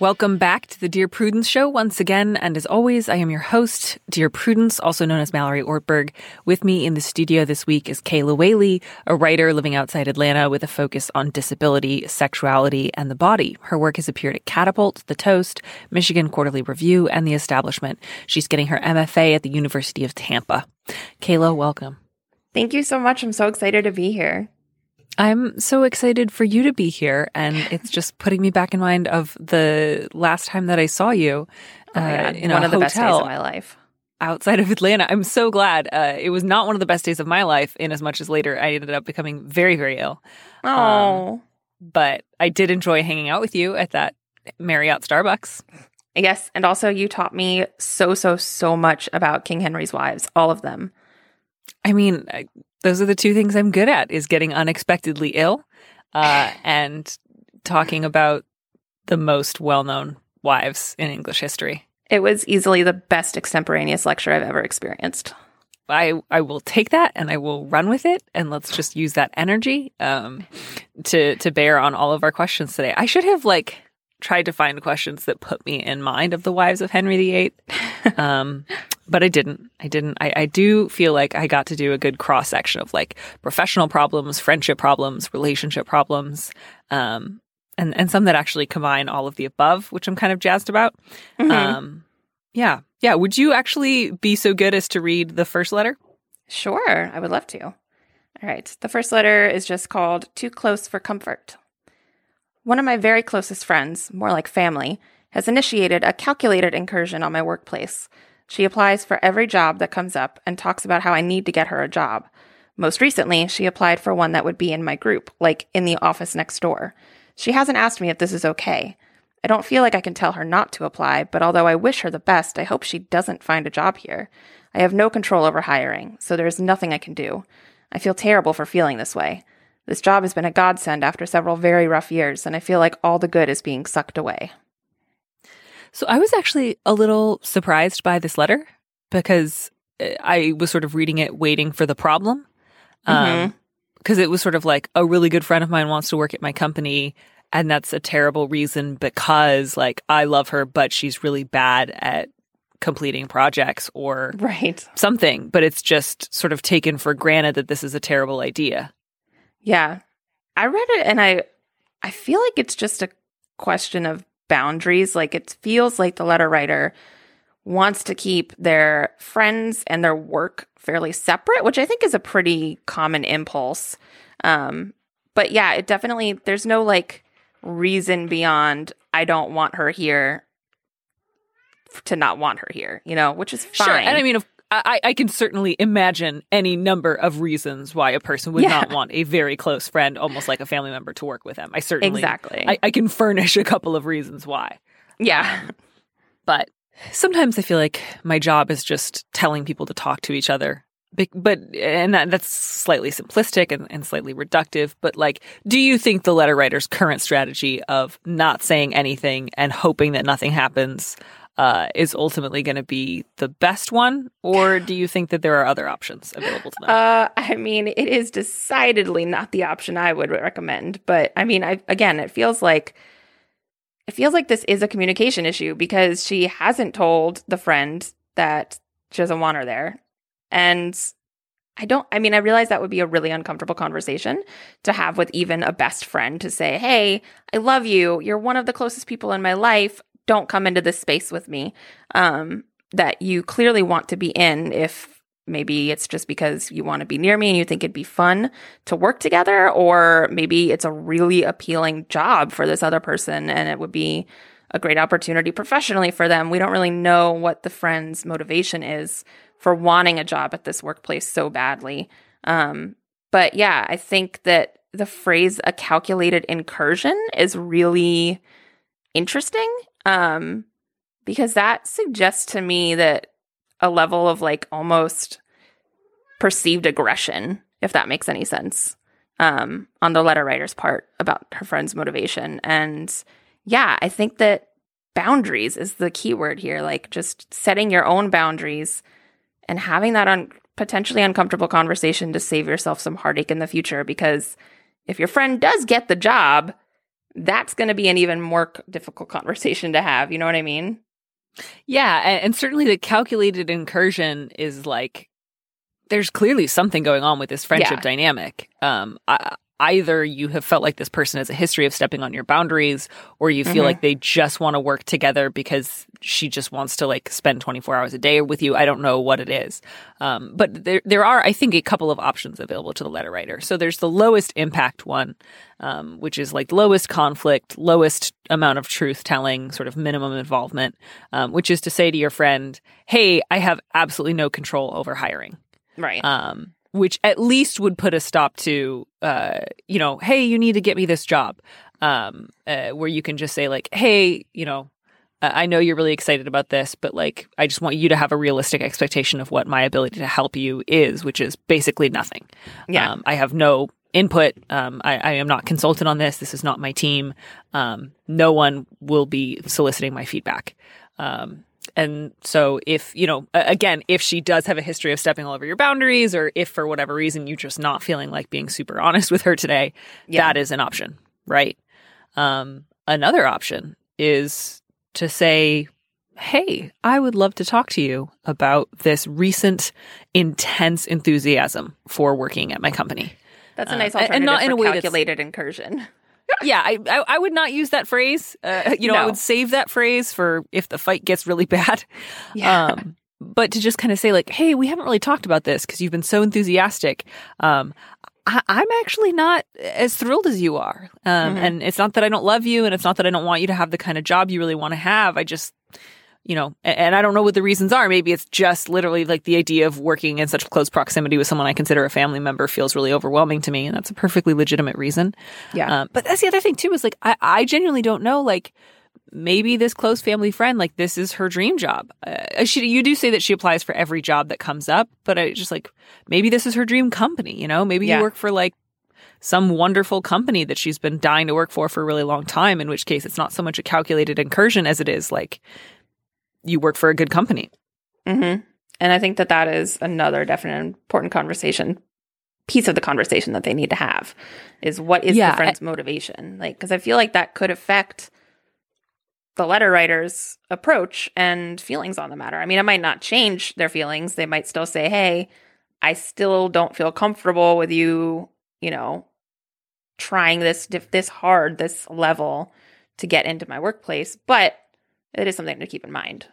Welcome back to the Dear Prudence Show once again. And as always, I am your host, Dear Prudence, also known as Mallory Ortberg. With me in the studio this week is Kayla Whaley, a writer living outside Atlanta with a focus on disability, sexuality, and the body. Her work has appeared at Catapult, The Toast, Michigan Quarterly Review, and The Establishment. She's getting her MFA at the University of Tampa. Kayla, welcome. Thank you so much. I'm so excited to be here. I'm so excited for you to be here, and it's just putting me back in mind of the last time that I saw you Oh uh, in one of the best days of my life. outside of Atlanta. I'm so glad. Uh, it was not one of the best days of my life, in as much as later I ended up becoming very, very ill. Oh, But I did enjoy hanging out with you at that Marriott Starbucks. yes. And also, you taught me so, so, so much about King Henry's wives, all of them. I mean, I, those are the two things I'm good at: is getting unexpectedly ill uh, and talking about the most well-known wives in English history. It was easily the best extemporaneous lecture I've ever experienced. I I will take that and I will run with it and let's just use that energy um, to to bear on all of our questions today. I should have like tried to find questions that put me in mind of the wives of Henry VIII, um, but I didn't. I didn't. I, I do feel like I got to do a good cross section of like professional problems, friendship problems, relationship problems, um, and and some that actually combine all of the above, which I'm kind of jazzed about. Mhm. Um, yeah, yeah. Would you actually be so good as to read the first letter? Sure, I would love to. All right. The first letter is just called Too Close for Comfort. One of my very closest friends, more like family, has initiated a calculated incursion on my workplace. She applies for every job that comes up and talks about how I need to get her a job. Most recently, she applied for one that would be in my group, like in the office next door. She hasn't asked me if this is okay. I don't feel like I can tell her not to apply, but although I wish her the best, I hope she doesn't find a job here. I have no control over hiring, so there is nothing I can do. I feel terrible for feeling this way. This job has been a godsend after several very rough years, and I feel like all the good is being sucked away. So I was actually a little surprised by this letter because uh, I was sort of reading it waiting for the problem. Um, because it was sort of like a really good friend of mine wants to work at my company and that's a terrible reason because like I love her but she's really bad at completing projects or Right. something, but it's just sort of taken for granted that this is a terrible idea. Yeah. I read it and I I feel like it's just a question of boundaries. Like it feels like the letter writer wants to keep their friends and their work fairly separate, which I think is a pretty common impulse. Um but yeah, it definitely there's no like reason beyond I don't want her here to not want her here, you know, which is fine. Sure. And I mean, if, I, I can certainly imagine any number of reasons why a person would Yeah. not want a very close friend, almost like a family member, to work with them. I certainly, Exactly. I, I can furnish a couple of reasons why. yeah. But sometimes I feel like my job is just telling people to talk to each other. But, and that, that's slightly simplistic and, and slightly reductive. But, like, do you think the letter writer's current strategy of not saying anything and hoping that nothing happens uh, is ultimately going to be the best one? Or do you think that there are other options available to them? Uh, I mean, it is decidedly not the option I would recommend. But I mean, I again, it feels like it feels like this is a communication issue because she hasn't told the friend that she doesn't want her there, and I don't. I mean, I realize that would be a really uncomfortable conversation to have with even a best friend to say, "Hey, I love you. You're one of the closest people in my life. Don't come into this space with me." Um, that you clearly want to be in if maybe it's just because you want to be near me and you think it'd be fun to work together or maybe it's a really appealing job for this other person and it would be a great opportunity professionally for them we don't really know what the friend's motivation is for wanting a job at this workplace so badly. Um, but yeah, I think that the phrase a calculated incursion is really interesting um, because that suggests to me that a level of like almost perceived aggression, if that makes any sense, um, on the letter writer's part about her friend's motivation. And yeah, I think that boundaries is the key word here, like just setting your own boundaries and having that on potentially uncomfortable conversation to save yourself some heartache in the future because if your friend does get the job, that's going to be an even more difficult conversation to have. You know what I mean? Yeah, and, and certainly the calculated incursion is like there's clearly something going on with this friendship Yeah. dynamic. Um, I, either you have felt like this person has a history of stepping on your boundaries, or you feel Mhm. like they just want to work together because she just wants to like spend 24 hours a day with you. I don't know what it is, um, but there there are I think a couple of options available to the letter writer. So there's the lowest impact one, um, which is like lowest conflict, lowest amount of truth telling, sort of minimum involvement, um, which is to say to your friend, "Hey, I have absolutely no control over hiring." Right. Which at least would put a stop to, uh, you know, hey, you need to get me this job, um, uh, where you can just say like, hey, you know, I know you're really excited about this, but like, I just want you to have a realistic expectation of what my ability to help you is, which is basically nothing. Yeah. Um, I have no input. Um, I, I am not consulted on this. This is not my team. Um, no one will be soliciting my feedback. Um, and so if, you know, again, if she does have a history of stepping all over your boundaries or if for whatever reason you're just not feeling like being super honest with her today, Yeah. that is an option, right? Um, another option is to say, Hey, I would love to talk to you about this recent intense enthusiasm for working at my company. That's a uh, nice alternative and not in a way calculated incursion. Yeah, I, I I would not use that phrase. Uh, you know, I would save that phrase for if the fight gets really bad. Yeah. Um, but to just kind of say like, hey, we haven't really talked about this because you've been so enthusiastic. Um, I, I'm actually not as thrilled as you are. Um, Mhm. and it's not that I don't love you, and it's not that I don't want you to have the kind of job you really want to have. I just you know, and I don't know what the reasons are. Maybe it's just literally like the idea of working in such close proximity with someone I consider a family member feels really overwhelming to me, and that's a perfectly legitimate reason. Yeah. Um, but that's the other thing too is like I, I genuinely don't know like maybe this close family friend like this is her dream job. Uh, she you do say that she applies for every job that comes up, but I just like maybe this is her dream company. You know, maybe Yeah. you work for like some wonderful company that she's been dying to work for for a really long time. In which case, it's not so much a calculated incursion as it is like you work for a good company. Mm-hmm. And I think that that is another definite important conversation piece of the conversation that they need to have is what is Yeah, the friend's motivation? Like, because I feel like that could affect the letter writer's approach and feelings on the matter. I mean, it might not change their feelings. They might still say, "Hey, I still don't feel comfortable with you," you know, trying this this hard, this level to get into my workplace, but it is something to keep in mind.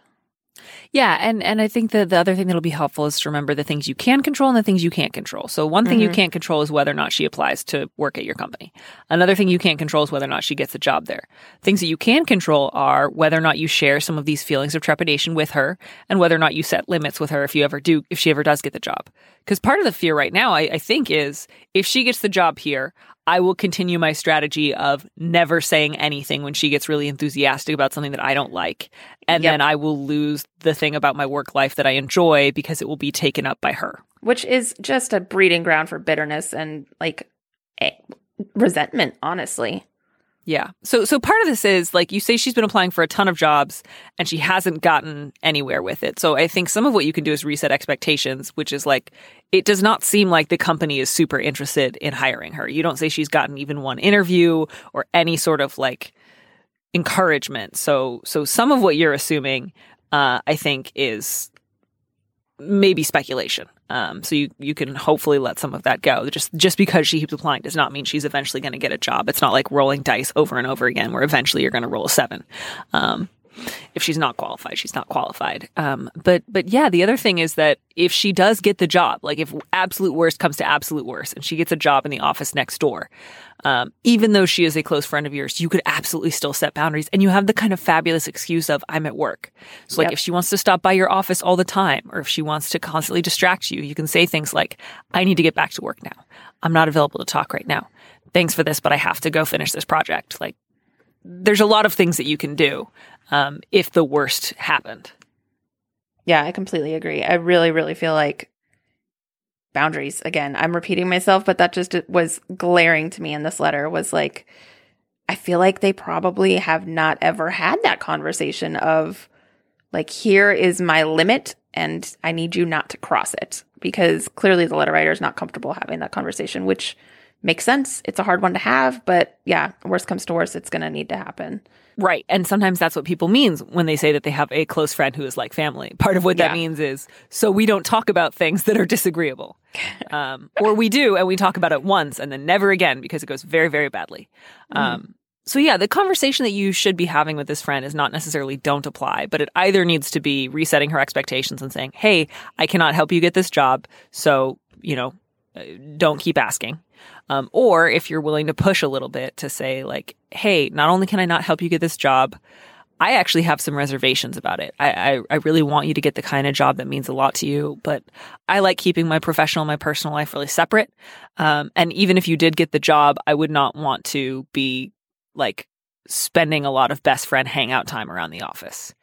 Yeah, and and I think that the other thing that'll be helpful is to remember the things you can control and the things you can't control. So one thing you Mhm. can't control is whether or not she applies to work at your company. Another thing you can't control is whether or not she gets a job there. Things that you can control are whether or not you share some of these feelings of trepidation with her and whether or not you set limits with her if you ever do if she ever does get the job. Because part of the fear right now, I, I think, is if she gets the job here, I will continue my strategy of never saying anything when she gets really enthusiastic about something that I don't like. And Yep. then I will lose the thing about my work life that I enjoy because it will be taken up by her. which is just a breeding ground for bitterness and like eh, resentment honestly Yeah. So so part of this is like you say she's been applying for a ton of jobs and she hasn't gotten anywhere with it. So I think some of what you can do is reset expectations, which is like it does not seem like the company is super interested in hiring her. You don't say she's gotten even one interview or any sort of like encouragement. So so some of what you're assuming uh I think is maybe speculation. Um, so you you can hopefully let some of that go. Just just because she keeps applying does not mean she's eventually going to get a job. It's not like rolling dice over and over again, where eventually you're going to roll a seven. Um, if she's not qualified, she's not qualified. Um, but but yeah, the other thing is that if she does get the job, like if absolute worst comes to absolute worst, and she gets a job in the office next door, um, even though she is a close friend of yours, you could absolutely still set boundaries, and you have the kind of fabulous excuse of I'm at work. So like Yep. if she wants to stop by your office all the time, or if she wants to constantly distract you, you can say things like I need to get back to work now. I'm not available to talk right now. Thanks for this, but I have to go finish this project. Like there's a lot of things that you can do um, if the worst happened. Yeah, I completely agree. I really, really feel like boundaries. Again, I'm repeating myself, but that just was glaring to me in this letter was like, I feel like they probably have not ever had that conversation of like, here is my limit and I need you not to cross it because clearly the letter writer is not comfortable having that conversation, which makes sense. It's a hard one to have, but yeah, worst comes to worst, it's going to need to happen. Right. And sometimes that's what people means when they say that they have a close friend who is like family. Part of what Yeah. that means is so we don't talk about things that are disagreeable. Um, or we do and we talk about it once and then never again because it goes very, very badly. Um, so yeah, the conversation that you should be having with this friend is not necessarily don't apply, but it either needs to be resetting her expectations and saying, Hey, I cannot help you get this job. So, you know, don't keep asking. Um, or if you're willing to push a little bit to say like, Hey, not only can I not help you get this job, I actually have some reservations about it. I, I, I really want you to get the kind of job that means a lot to you, but I like keeping my professional and my personal life really separate. Um, and even if you did get the job, I would not want to be like spending a lot of best friend hangout time around the office.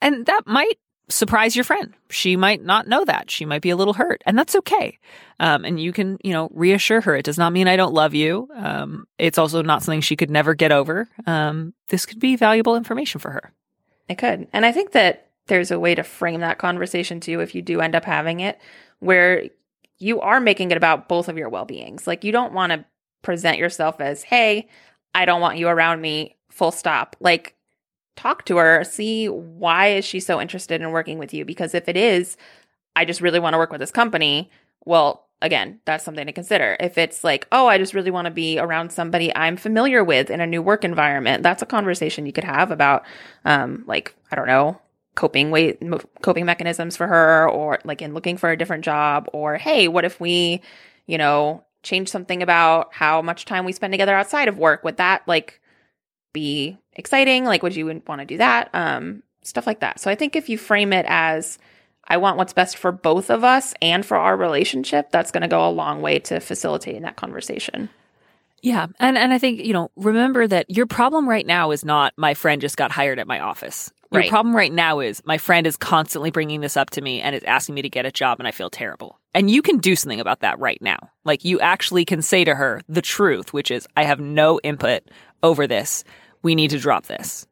And that might surprise your friend. She might not know that. She might be a little hurt, and that's okay. Um, and you can, you know, reassure her. It does not mean I don't love you. Um, it's also not something she could never get over. Um, this could be valuable information for her. It could. And I think that there's a way to frame that conversation too, if you do end up having it, where you are making it about both of your well beings. Like you don't want to present yourself as, hey, I don't want you around me, full stop. Like talk to her, see why is she so interested in working with you? Because if it is, I just really want to work with this company, well, again, that's something to consider. If it's like, oh, I just really want to be around somebody I'm familiar with in a new work environment, that's a conversation you could have about, um, like, I don't know, coping way, coping mechanisms for her, or like in looking for a different job, or hey, what if we, you know, change something about how much time we spend together outside of work? Would that like be exciting? Like, would you want to do that? Um, stuff like that. So I think if you frame it as, I want what's best for both of us and for our relationship, that's going to go a long way to facilitating that conversation. Yeah. And and I think, you know, remember that your problem right now is not my friend just got hired at my office. Your Right. problem right now is my friend is constantly bringing this up to me and is asking me to get a job and I feel terrible. And you can do something about that right now. Like you actually can say to her the truth, which is I have no input over this. We need to drop this.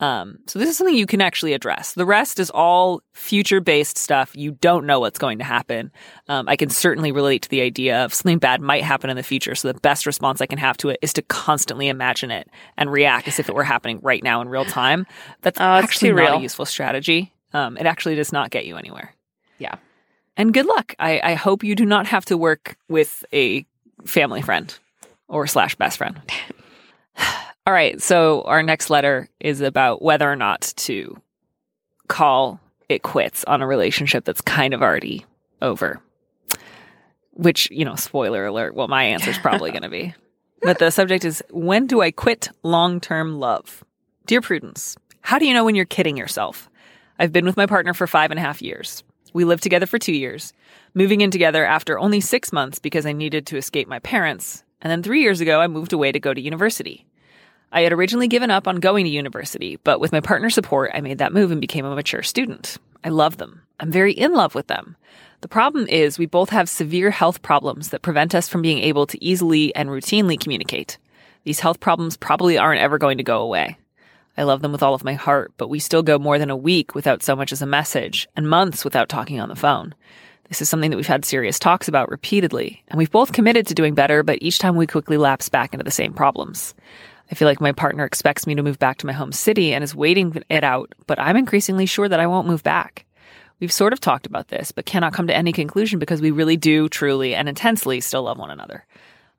Um, so this is something you can actually address. The rest is all future based stuff. You don't know what's going to happen. Um, I can certainly relate to the idea of something bad might happen in the future. So the best response I can have to it is to constantly imagine it and react as if it were happening right now in real time. That's Oh, actually not a useful strategy. Um, it actually does not get you anywhere. Yeah. And good luck. I, I hope you do not have to work with a family friend or slash best friend. All right. So our next letter is about whether or not to call it quits on a relationship that's kind of already over. Which, you know, spoiler alert, well, my answer is probably going to be. But the subject is when do I quit long term love? Dear Prudence, how do you know when you're kidding yourself? I've been with my partner for five and a half years. We lived together for two years, moving in together after only six months because I needed to escape my parents. And then three years ago, I moved away to go to university. I had originally given up on going to university, but with my partner's support, I made that move and became a mature student. I love them. I'm very in love with them. The problem is we both have severe health problems that prevent us from being able to easily and routinely communicate. These health problems probably aren't ever going to go away. I love them with all of my heart, but we still go more than a week without so much as a message and months without talking on the phone. This is something that we've had serious talks about repeatedly, and we've both committed to doing better, but each time we quickly lapse back into the same problems. I feel like my partner expects me to move back to my home city and is waiting it out, but I'm increasingly sure that I won't move back. We've sort of talked about this, but cannot come to any conclusion because we really do, truly, and intensely still love one another.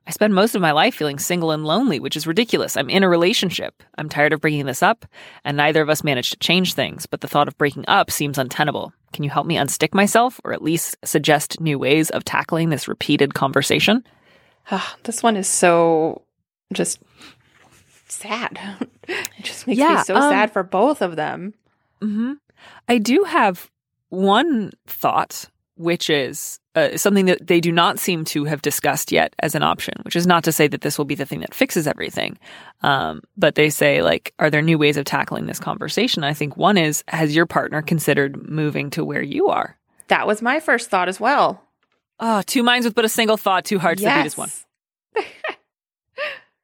I spend most of my life feeling single and lonely, which is ridiculous. I'm in a relationship. I'm tired of bringing this up, and neither of us managed to change things, but the thought of breaking up seems untenable. Can you help me unstick myself or at least suggest new ways of tackling this repeated conversation? Ah, this one is so just sad. it just makes Yeah, me so um, sad for both of them. hmm I do have one thought, which is uh, something that they do not seem to have discussed yet as an option, which is not to say that this will be the thing that fixes everything. Um, but they say, like, are there new ways of tackling this conversation? I think one is, has your partner considered moving to where you are? That was my first thought as well. Oh, two minds with but a single thought, two hearts that beat as one.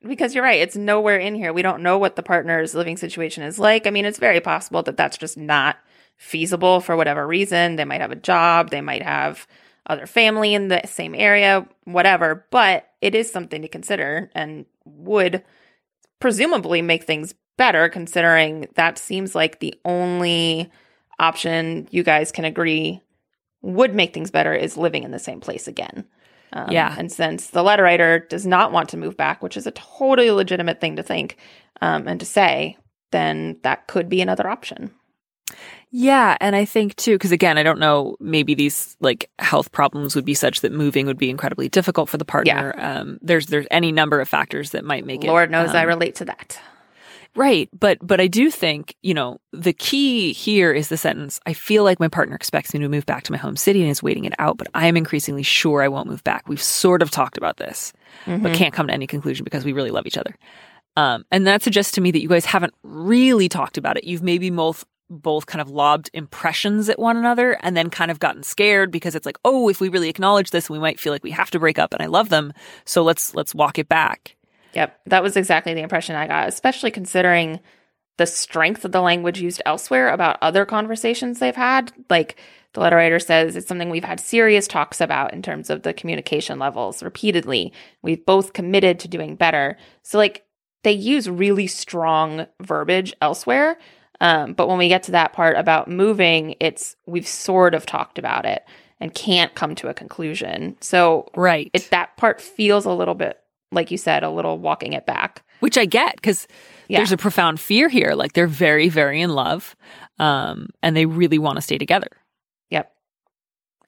Because you're right. It's nowhere in here. We don't know what the partner's living situation is like. I mean, it's very possible that that's just not feasible for whatever reason. They might have a job, they might have other family in the same area, whatever. But it is something to consider and would presumably make things better considering that seems like the only option you guys can agree would make things better is living in the same place again. Um, Yeah. And since the letter writer does not want to move back, which is a totally legitimate thing to think um, and to say, then that could be another option. Yeah, and I think too, because again, I don't know, maybe these like health problems would be such that moving would be incredibly difficult for the partner. Um, there's there's any number of factors that might make it. Lord knows I um, relate to that. Right, but but I do think you know the key here is the sentence. I feel like my partner expects me to move back to my home city and is waiting it out, but I am increasingly sure I won't move back. We've sort of talked about this, but Mhm. can't come to any conclusion because we really love each other. Um, and that suggests to me that you guys haven't really talked about it. You've maybe both both kind of lobbed impressions at one another and then kind of gotten scared because it's like, oh, if we really acknowledge this, we might feel like we have to break up. And I love them, so let's let's walk it back. Yep, that was exactly the impression I got, especially considering the strength of the language used elsewhere about other conversations they've had. Like the letter writer says, it's something we've had serious talks about in terms of the communication levels repeatedly. We've both committed to doing better. So, like, they use really strong verbiage elsewhere. Um, but when we get to that part about moving, it's we've sort of talked about it and can't come to a conclusion. So, Right. it, that part feels a little bit, like you said, a little walking it back. which I get because Yeah. there's a profound fear here. Like they're very, very in love, um, and they really want to stay together. Yep.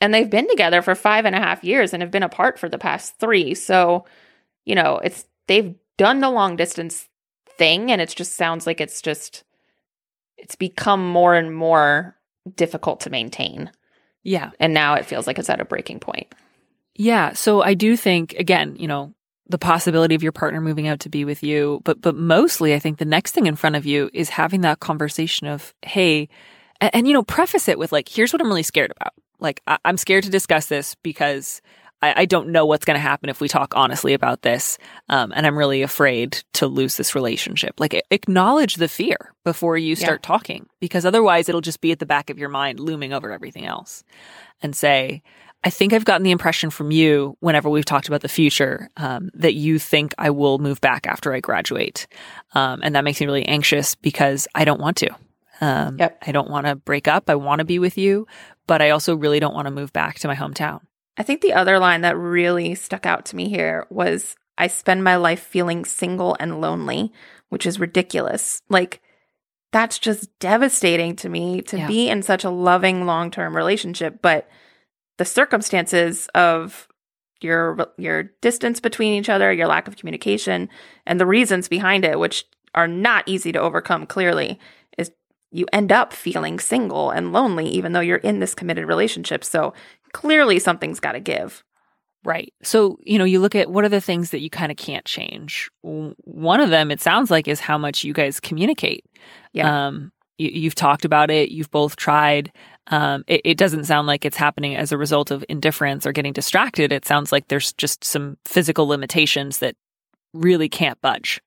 And they've been together for five and a half years and have been apart for the past three. So, you know, it's they've done the long distance thing, and it just sounds like it's just it's become more and more difficult to maintain. Yeah, And now it feels like it's at a breaking point. yeah. So I do think again, you know, the possibility of your partner moving out to be with you, but but mostly, I think the next thing in front of you is having that conversation of, hey, and, and you know, preface it with like, here's what I'm really scared about. Like, I, I'm scared to discuss this because I, I don't know what's going to happen if we talk honestly about this. Um, and I'm really afraid to lose this relationship. Like, acknowledge the fear before you Yeah. start talking, because otherwise it'll just be at the back of your mind, looming over everything else. And say, I think I've gotten the impression from you, whenever we've talked about the future, um, that you think I will move back after I graduate. Um, and that makes me really anxious because I don't want to. Um, Yep. I don't want to break up. I want to be with you, but I also really don't want to move back to my hometown. I think the other line that really stuck out to me here was I spend my life feeling single and lonely, which is ridiculous. Like, that's just devastating to me to Yeah. be in such a loving long term relationship. But the circumstances of your your distance between each other, your lack of communication, and the reasons behind it, which are not easy to overcome clearly, is you end up feeling single and lonely, even though you're in this committed relationship. So clearly something's got to give. Right. So, you know, you look at what are the things that you kind of can't change. One of them, it sounds like, is how much you guys communicate. Yeah. Um, you, you've talked about it. You've both tried. Um, it, it doesn't sound like it's happening as a result of indifference or getting distracted. It sounds like there's just some physical limitations that really can't budge.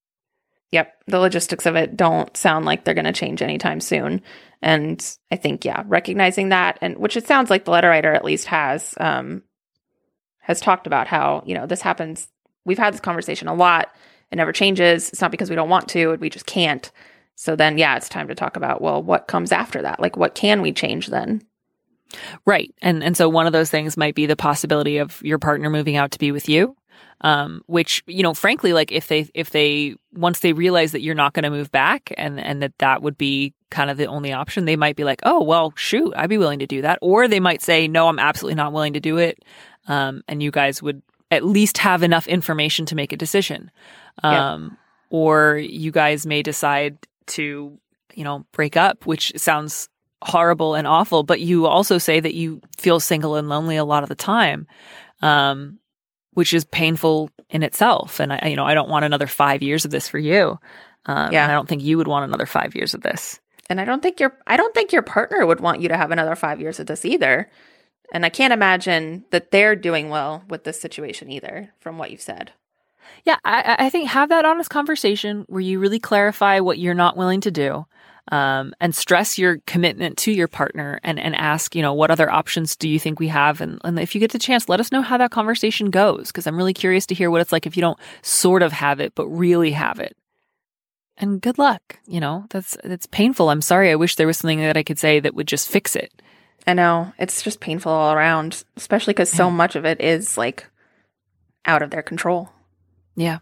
Yep. The logistics of it don't sound like they're going to change anytime soon. And I think, yeah, recognizing that, and which it sounds like the letter writer at least has, um, has talked about how, you know, this happens. We've had this conversation a lot. It never changes. It's not because we don't want to, we just can't. So then, yeah, it's time to talk about, well, what comes after that? Like, what can we change then? Right. And and so one of those things might be the possibility of your partner moving out to be with you. Um, which you know, frankly, like if they if they once they realize that you're not going to move back and and that that would be kind of the only option, they might be like, oh well, shoot, I'd be willing to do that, or they might say, no, I'm absolutely not willing to do it, um, and you guys would at least have enough information to make a decision, um, or you guys may decide to you know break up, which sounds horrible and awful, but you also say that you feel single and lonely a lot of the time. Um, which is painful in itself. And I, you know, I don't want another five years of this for you. Um, Yeah. and I don't think you would want another five years of this. And I don't think your I don't think your partner would want you to have another five years of this either. And I can't imagine that they're doing well with this situation either, from what you've said. Yeah, I, I think have that honest conversation where you really clarify what you're not willing to do, um, and stress your commitment to your partner, and and ask, you know, what other options do you think we have, and and if you get the chance, let us know how that conversation goes, because I'm really curious to hear what it's like if you don't sort of have it, but really have it. And good luck. You know, that's it's painful. I'm sorry. I wish there was something that I could say that would just fix it. I know it's just painful all around, especially because so much of it is like out of their control. Yeah.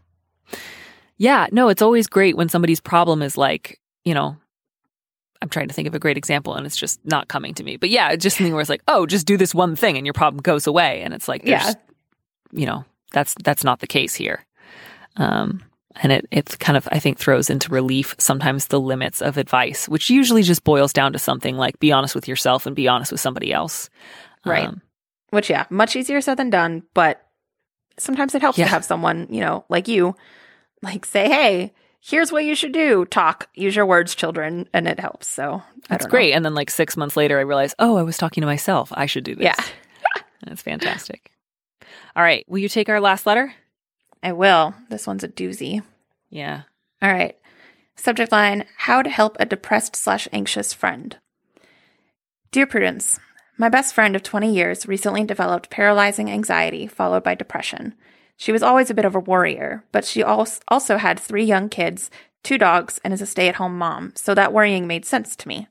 Yeah. No, it's always great when somebody's problem is like, you know, I'm trying to think of a great example and it's just not coming to me. But yeah, just something where it's like, oh, just do this one thing and your problem goes away. And it's like, Yeah. you know, that's that's not the case here. Um, and it it's kind of I think throws into relief sometimes the limits of advice, which usually just boils down to something like be honest with yourself and be honest with somebody else. Right. Um, Which, yeah, much easier said than done, but sometimes it helps Yeah. to have someone, you know, like you, like say, hey, here's what you should do. Talk, use your words, children, and it helps. So that's great. And then like six months later, I realized, oh, I was talking to myself. I should do this. Yeah. That's fantastic. All right. Will you take our last letter? I will. This one's a doozy. Yeah. All right. Subject line How to help a depressed slash anxious friend. Dear Prudence, my best friend of 20 years recently developed paralyzing anxiety followed by depression. She was always a bit of a worrier, but she als- also had three young kids, two dogs, and is a stay at home mom, so that worrying made sense to me.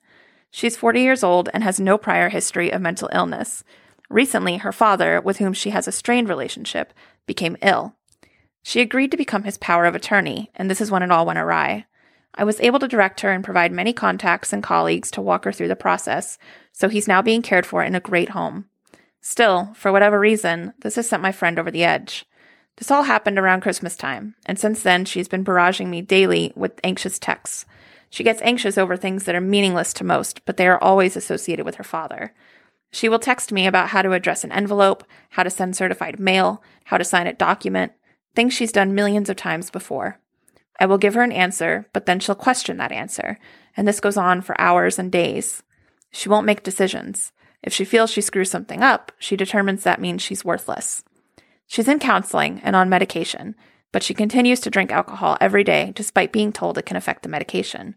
She's 40 years old and has no prior history of mental illness. Recently, her father, with whom she has a strained relationship, became ill. She agreed to become his power of attorney, and this is when it all went awry. I was able to direct her and provide many contacts and colleagues to walk her through the process, so he's now being cared for in a great home. Still, for whatever reason, this has sent my friend over the edge. This all happened around Christmas time, and since then she's been barraging me daily with anxious texts. She gets anxious over things that are meaningless to most, but they are always associated with her father. She will text me about how to address an envelope, how to send certified mail, how to sign a document, things she's done millions of times before. I will give her an answer, but then she'll question that answer, and this goes on for hours and days. She won't make decisions. If she feels she screws something up, she determines that means she's worthless. She's in counseling and on medication, but she continues to drink alcohol every day despite being told it can affect the medication.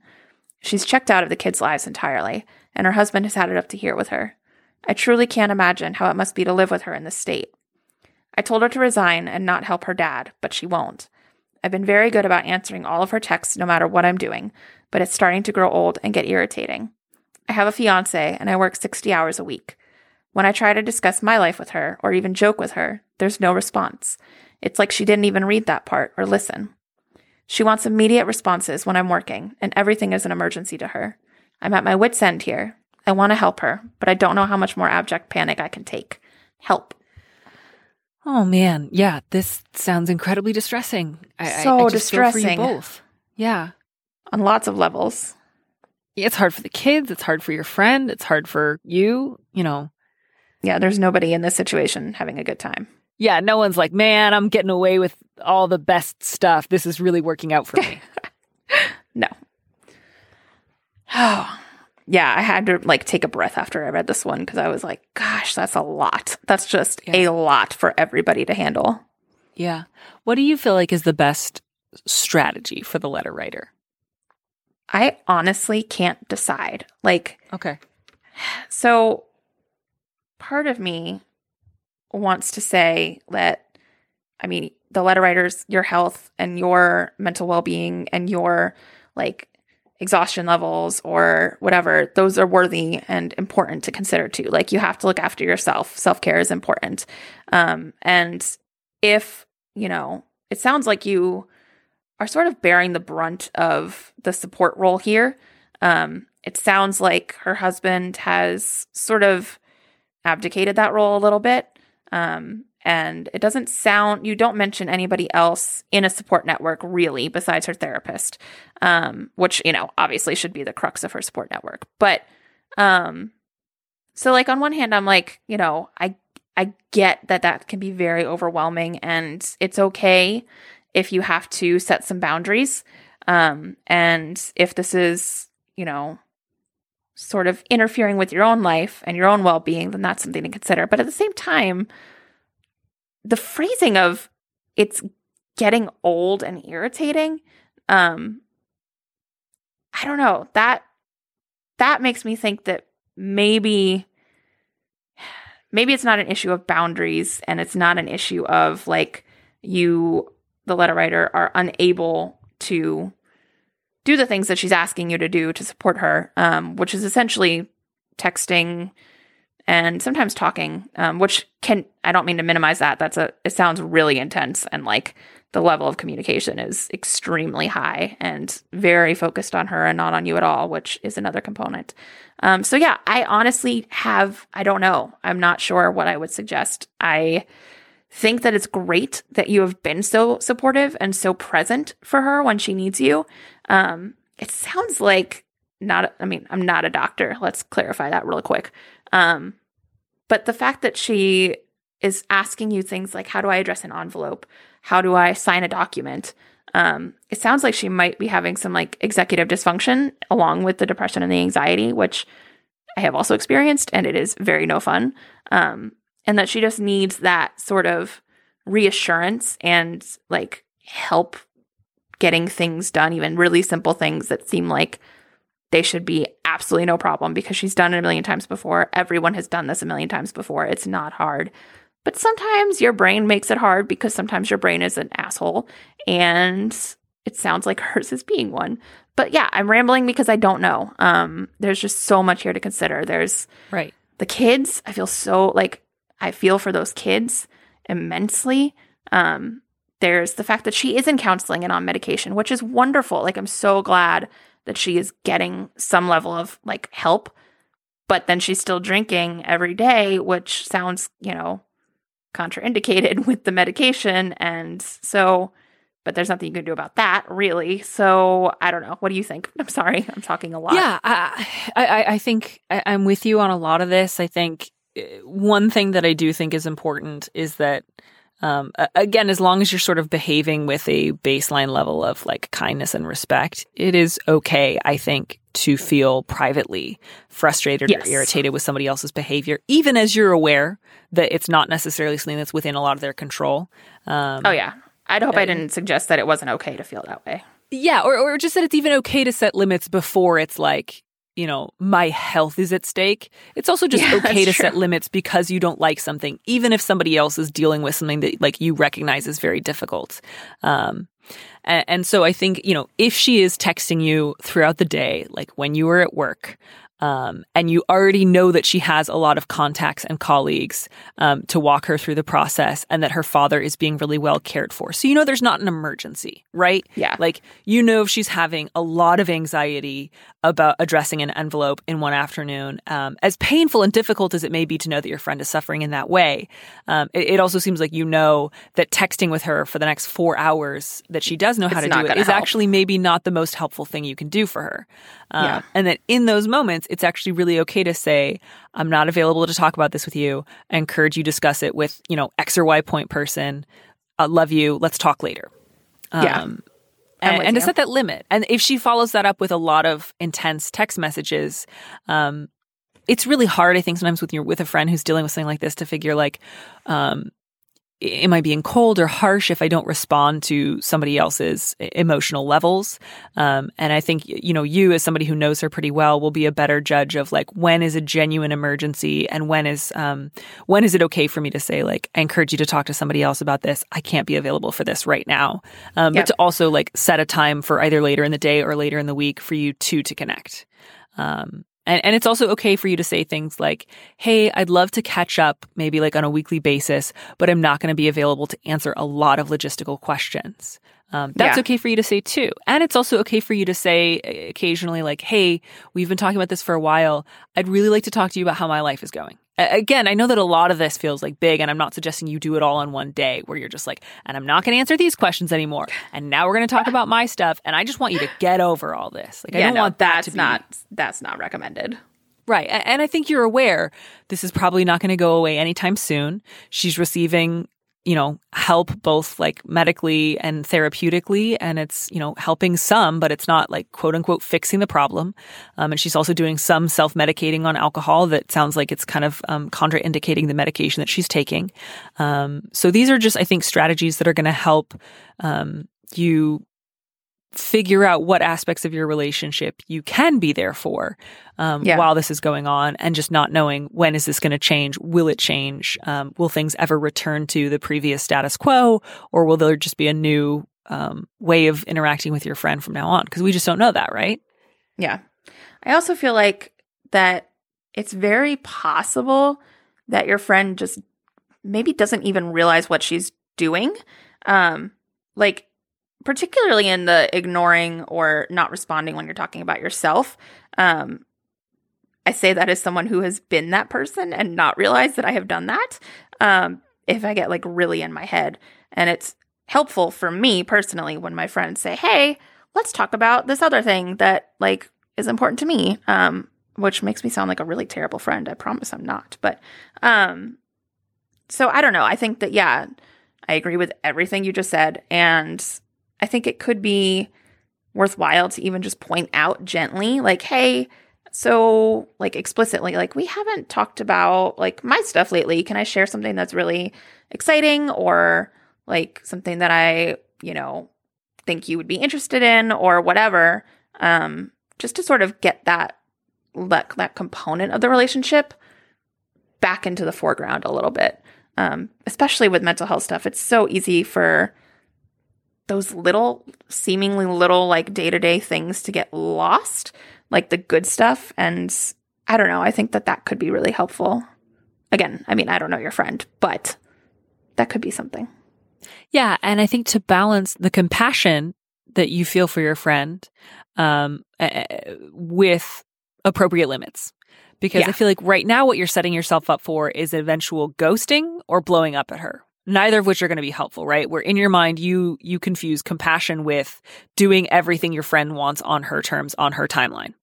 She's checked out of the kids' lives entirely, and her husband has had it up to here with her. I truly can't imagine how it must be to live with her in this state. I told her to resign and not help her dad, but she won't. I've been very good about answering all of her texts no matter what I'm doing, but it's starting to grow old and get irritating. I have a fiance and I work 60 hours a week. When I try to discuss my life with her or even joke with her, there's no response. It's like she didn't even read that part or listen. She wants immediate responses when I'm working, and everything is an emergency to her. I'm at my wits' end here. I want to help her, but I don't know how much more abject panic I can take. Help. Oh man, yeah, this sounds incredibly distressing. I, I- So I just feel for you distressing. both. Yeah, On lots of levels. it's hard for the kids. It's hard for your friend. It's hard for you. You know, Yeah, there's nobody in this situation having a good time. yeah. No one's like, man, I'm getting away with all the best stuff. This is really working out for me. No. Oh, yeah, I had to like take a breath after I read this one because I was like, gosh, that's a lot. That's just a lot for everybody to handle. yeah. What do you feel like is the best strategy for the letter writer? I honestly can't decide. Like, Okay. so part of me wants to say that, I mean, the letter writers, your health and your mental well being and your like exhaustion levels or whatever, those are worthy and important to consider too. Like, you have to look after yourself. Self care is important. Um, and if you know, it sounds like you are sort of bearing the brunt of the support role here. Um, it sounds like her husband has sort of abdicated that role a little bit. Um, and it doesn't sound, you don't mention anybody else in a support network really besides her therapist, um, which, you know, obviously should be the crux of her support network. But, um, so like on one hand, I'm like, you know, I, I get that that can be very overwhelming and it's okay if you have to set some boundaries. Um, and if this is, you know, sort of interfering with your own life and your own well being, then that's something to consider. But at the same time, the phrasing of it's getting old and irritating, um, I don't know, that that makes me think that maybe maybe it's not an issue of boundaries and it's not an issue of like you the letter writer are unable to do the things that she's asking you to do to support her, um, which is essentially texting and sometimes talking, um, which can, I don't mean to minimize that. That's a, it sounds really intense and like the level of communication is extremely high and very focused on her and not on you at all, which is another component. Um, so yeah, I honestly have, I don't know. I'm not sure what I would suggest. I, think that it's great that you have been so supportive and so present for her when she needs you. Um, it sounds like not, I mean, I'm not a doctor. Let's clarify that really quick. Um, but the fact that she is asking you things like, how do I address an envelope? How do I sign a document? Um, it sounds like she might be having some like executive dysfunction along with the depression and the anxiety, which I have also experienced, and it is very no fun. Um, and that she just needs that sort of reassurance and like help getting things done, even really simple things that seem like they should be absolutely no problem because she's done it a million times before. Everyone has done this a million times before. It's not hard. But sometimes your brain makes it hard because sometimes your brain is an asshole and it sounds like hers is being one. But yeah, I'm rambling because I don't know. Um, there's just so much here to consider. There's right. The kids, I feel so like I feel for those kids immensely. Um, there's the fact that she is in counseling and on medication, which is wonderful. Like, I'm so glad that she is getting some level of like help, but then she's still drinking every day, which sounds, you know, contraindicated with the medication. And so, but there's nothing you can do about that, really. So I don't know. What do you think? I'm sorry, I'm talking a lot. Yeah, I I, I think I, I'm with you on a lot of this. I think eh, one thing that I do think is important is that um, again, as long as you're sort of behaving with a baseline level of like kindness and respect, it is okay, I think, to feel privately frustrated yes. or irritated with somebody else's behavior, even as you're aware that it's not necessarily something that's within a lot of their control. Um, oh, yeah. I'd hope uh, I didn't suggest that it wasn't okay to feel that way. Yeah, or, or just that it's even okay to set limits before it's like, you know, my health is at stake. It's also just yeah, okay to true. set limits because you don't like something, even if somebody else is dealing with something that like you recognize is very difficult. Um, and, and so I think, you know, if she is texting you throughout the day, like when you are at work, um, and you already know that she has a lot of contacts and colleagues um, to walk her through the process and that her father is being really well cared for. So you know there's not an emergency, right? Yeah. Like you know if she's having a lot of anxiety about addressing an envelope in one afternoon, um, as painful and difficult as it may be to know that your friend is suffering in that way, um, it, it, also seems like you know that texting with her for the next four hours that she does know how it's to do it is help. actually maybe not the most helpful thing you can do for her. Um, yeah. And that in those moments, it's actually really okay to say, I'm not available to talk about this with you. I encourage you discuss it with, you know, X or Y point person. I love you. Let's talk later. Yeah. Um, and, and to set that limit. And if she follows that up with a lot of intense text messages, um, it's really hard, I think, sometimes with your with a friend who's dealing with something like this to figure like, um, am I being cold or harsh if I don't respond to somebody else's emotional levels? Um, and I think, you know, you as somebody who knows her pretty well will be a better judge of like when is a genuine emergency and when is, um, when is it okay for me to say like, I encourage you to talk to somebody else about this. I can't be available for this right now. Um, yep. but to also like set a time for either later in the day or later in the week for you two to connect. Um, And, and it's also okay for you to say things like, Hey, I'd love to catch up maybe like on a weekly basis, but I'm not going to be available to answer a lot of logistical questions. Um, that's Yeah. okay for you to say too. And it's also okay for you to say uh, occasionally, like, Hey, we've been talking about this for a while. I'd really like to talk to you about how my life is going. Again, I know that a lot of this feels like big, and I'm not suggesting you do it all in one day where you're just like, and I'm not going to answer these questions anymore. And now we're going to talk about my stuff. And I just want you to get over all this. Like, I don't no, want that that's to be not that's not recommended. Right. And I think you're aware this is probably not going to go away anytime soon. She's receiving, you know, help both like medically and therapeutically. And it's, you know, helping some, but it's not like quote unquote fixing the problem. Um, and she's also doing some self medicating on alcohol that sounds like it's kind of um, contraindicating the medication that she's taking. Um, so these are just, I think, strategies that are going to help um, you figure out what aspects of your relationship you can be there for um, Yeah. while this is going on and just not knowing when is this going to change will it change um, will things ever return to the previous status quo or will there just be a new um, way of interacting with your friend from now on because we just don't know that right Yeah. I also feel like that it's very possible that your friend just maybe doesn't even realize what she's doing. Um like particularly in the ignoring or not responding when you're talking about yourself. Um I say that as someone who has been that person and not realized that I have done that. Um if I get like really in my head and it's helpful for me personally when my friends say, "Hey, let's talk about this other thing that like is important to me um which makes me sound like a really terrible friend i promise i'm not but um so i don't know i think that yeah i agree with everything you just said and i think it could be worthwhile to even just point out gently like hey so like explicitly like we haven't talked about like my stuff lately. Can i share something that's really exciting or like something that i you know think you would be interested in or whatever? Um just to sort of get that that, that component of the relationship back into the foreground a little bit. Um especially with mental health stuff. It's so easy for those little seemingly little like day-to-day things to get lost like the good stuff and i don't know i think that that could be really helpful again i mean i don't know your friend but that could be something Yeah, and I think to balance the compassion that you feel for your friend um, uh, with appropriate limits. Because Yeah. I feel like right now, what you're setting yourself up for is eventual ghosting or blowing up at her. Neither of which are going to be helpful, right? Where in your mind you you confuse compassion with doing everything your friend wants on her terms on her timeline,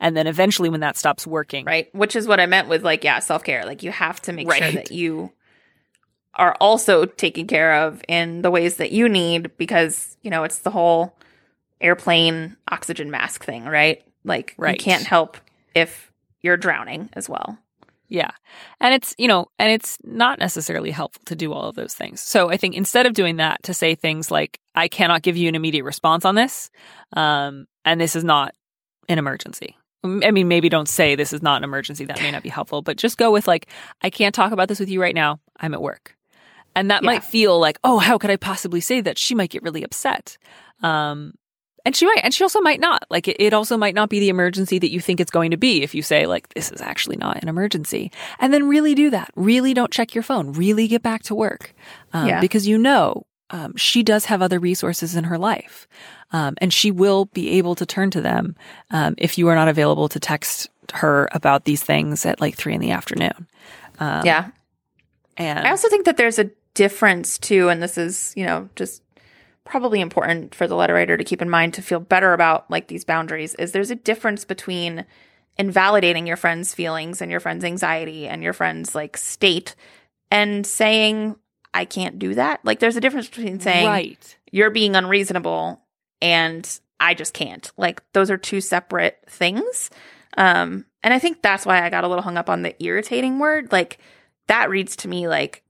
and then eventually when that stops working, right which is what i meant with like yeah self-care. Like you have to make sure that you are also taken care of in the ways that you need because you know it's the whole airplane oxygen mask thing right? Like you can't help if you're drowning as well Yeah. And it's, you know, and it's not necessarily helpful to do all of those things. So I think instead of doing that, to say things like, I cannot give you an immediate response on this, um, and this is not an emergency. I mean, maybe don't say this is not an emergency. That may not be helpful, but just go with like, I can't talk about this with you right now. I'm at work. And that Yeah. might feel like, oh, how could I possibly say that? She might get really upset. Um, and she might, and she also might not. Like, it, it also might not be the emergency that you think it's going to be if you say, like, this is actually not an emergency. And then really do that. Really don't check your phone. Really get back to work. Um, Yeah. Because you know, um, she does have other resources in her life. Um, and she will be able to turn to them um, if you are not available to text her about these things at like three in the afternoon. Um, yeah And I also think that there's a difference too, and this is, you know, just probably important for the letter writer to keep in mind to feel better about like these boundaries is there's a difference between invalidating your friend's feelings and your friend's anxiety and your friend's like state and saying I can't do that. Like there's a difference between saying right. you're being unreasonable and I just can't. Like those are two separate things. Um and I think that's why I got a little hung up on the irritating word. Like that reads to me like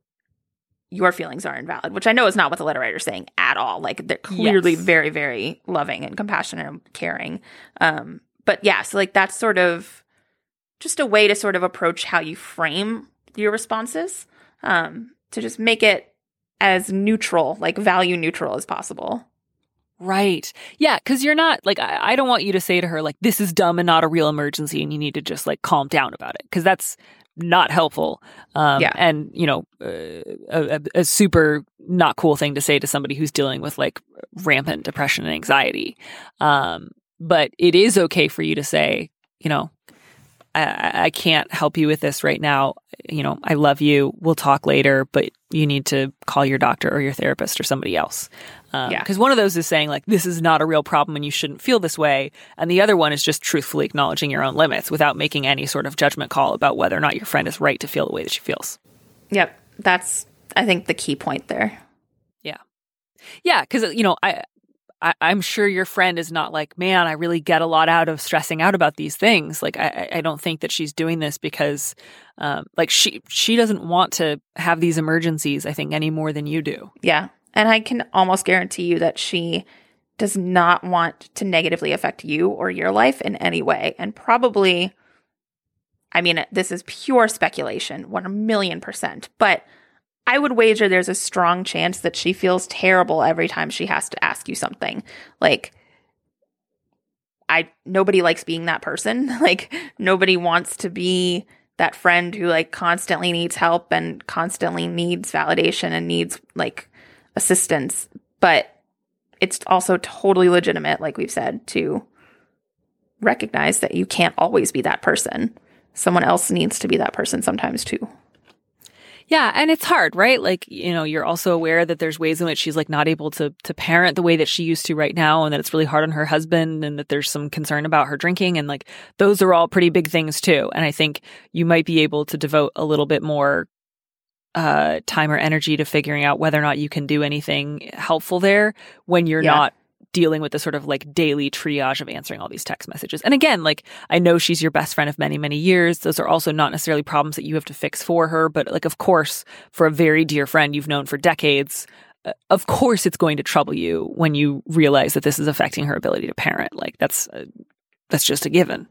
your feelings are invalid, which I know is not what the letter writer's saying at all. Like they're clearly Yes. very, very loving and compassionate and caring. Um, but yeah, so like that's sort of just a way to sort of approach how you frame your responses um, to just make it as neutral, like value neutral as possible. Right. Yeah. Cause you're not like, I, I don't want you to say to her, like, this is dumb and not a real emergency and you need to just like calm down about it. Cause that's not helpful. Um, Yeah. And, you know, uh, a, a, super not cool thing to say to somebody who's dealing with like rampant depression and anxiety. Um, but it is okay for you to say, you know, I- I, can't help you with this right now. You know, I love you. We'll talk later, but you need to call your doctor or your therapist or somebody else. Um, Yeah. Because one of those is saying, like, this is not a real problem and you shouldn't feel this way. And the other one is just truthfully acknowledging your own limits without making any sort of judgment call about whether or not your friend is right to feel the way that she feels. Yep. That's, I think, the key point there. Yeah. Yeah, because you know, I, I I'm sure your friend is not like, man, I really get a lot out of stressing out about these things. Like, I I- don't think that she's doing this because, um, like she she doesn't want to have these emergencies. I think any more than you do. Yeah. And I can almost guarantee you that she does not want to negatively affect you or your life in any way. And probably, I mean, this is pure speculation, 1 million percent. But I would wager there's a strong chance that she feels terrible every time she has to ask you something. Like, I nobody likes being that person. Like nobody wants to be that friend who like constantly needs help and constantly needs validation and needs like assistance. But it's also totally legitimate, like we've said, to recognize that you can't always be that person. Someone else needs to be that person sometimes too. Yeah, and it's hard, right? Like, you know, you're also aware that there's ways in which she's like not able to to parent the way that she used to right now and that it's really hard on her husband and that there's some concern about her drinking and like those are all pretty big things too. And I think you might be able to devote a little bit more uh time or energy to figuring out whether or not you can do anything helpful there when you're Yeah. not dealing with the sort of like daily triage of answering all these text messages. And again, like I know she's your best friend of many, many years. Those are also not necessarily problems that you have to fix for her, but like of course, for a very dear friend you've known for decades, uh, of course it's going to trouble you when you realize that this is affecting her ability to parent. Like that's uh, that's just a given.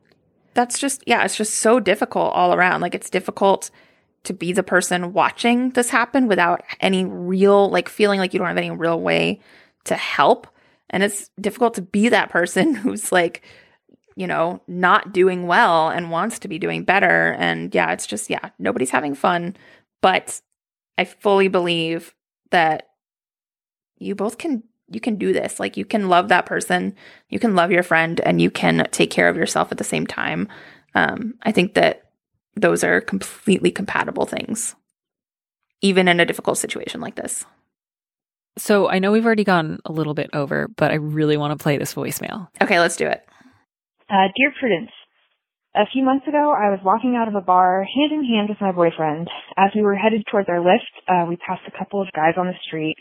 That's just, yeah, it's just so difficult all around. Like, it's difficult to be the person watching this happen without any real, like, feeling like you don't have any real way to help. And it's difficult to be that person who's like, you know, not doing well and wants to be doing better. And yeah, it's just, yeah, nobody's having fun. But I fully believe that you both can you can do this. Like you can love that person, you can love your friend, and you can take care of yourself at the same time. Um, I think that those are completely compatible things, even in a difficult situation like this. So I know we've already gone a little bit over, but I really want to play this voicemail. Okay, let's do it. Uh, dear Prudence, a few months ago, I was walking out of a bar hand in hand with my boyfriend. As we were headed towards our Lyft, uh, we passed a couple of guys on the street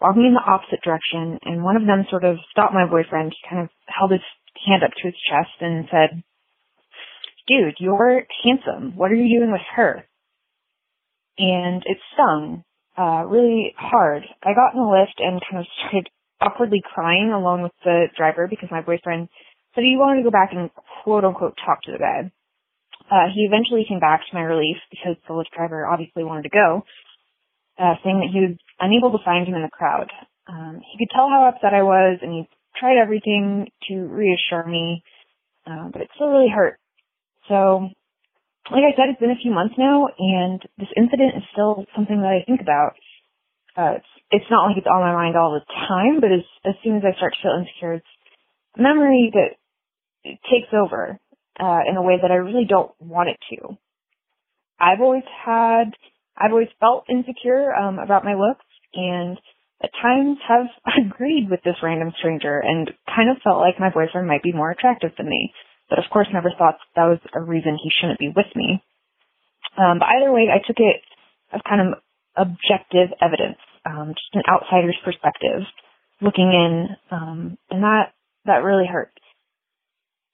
walking in the opposite direction, and one of them sort of stopped my boyfriend. He kind of held his hand up to his chest and said, Dude, you're handsome. What are you doing with her? And it stung uh, really hard. I got in the Lyft and kind of started awkwardly crying along with the driver because my boyfriend said he wanted to go back and quote unquote talk to the guy. Uh, he eventually came back to my relief because the Lyft driver obviously wanted to go, uh, saying that he was unable to find him in the crowd. Um, he could tell how upset I was and he tried everything to reassure me, uh, but it still really hurt. So, like I said, it's been a few months now and this incident is still something that I think about. Uh, it's, it's not like it's on my mind all the time, but as, as soon as I start to feel insecure, it's a memory that takes over uh, in a way that I really don't want it to. I've always had, I've always felt insecure um, about my looks, and at times have agreed with this random stranger and kind of felt like my boyfriend might be more attractive than me, but of course never thought that was a reason he shouldn't be with me. Um, but either way, I took it as kind of objective evidence, um, just an outsider's perspective, looking in, um, and that that really hurt.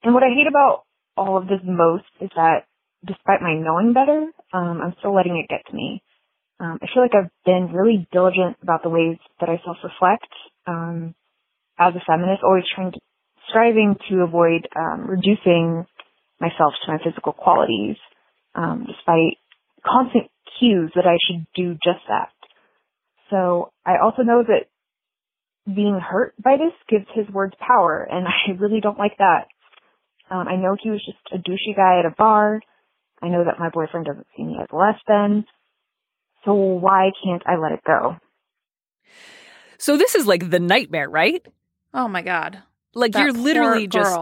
And what I hate about all of this most is that despite my knowing better, um, I'm still letting it get to me. Um, I feel like I've been really diligent about the ways that I self-reflect um, as a feminist, always trying to, striving to avoid um, reducing myself to my physical qualities, um, despite constant cues that I should do just that. So I also know that being hurt by this gives his words power, and I really don't like that. Um, I know he was just a douchey guy at a bar. I know that my boyfriend doesn't see me as less than. So why can't I let it go? So this is like the nightmare, right? Oh my god. Like That you're literally just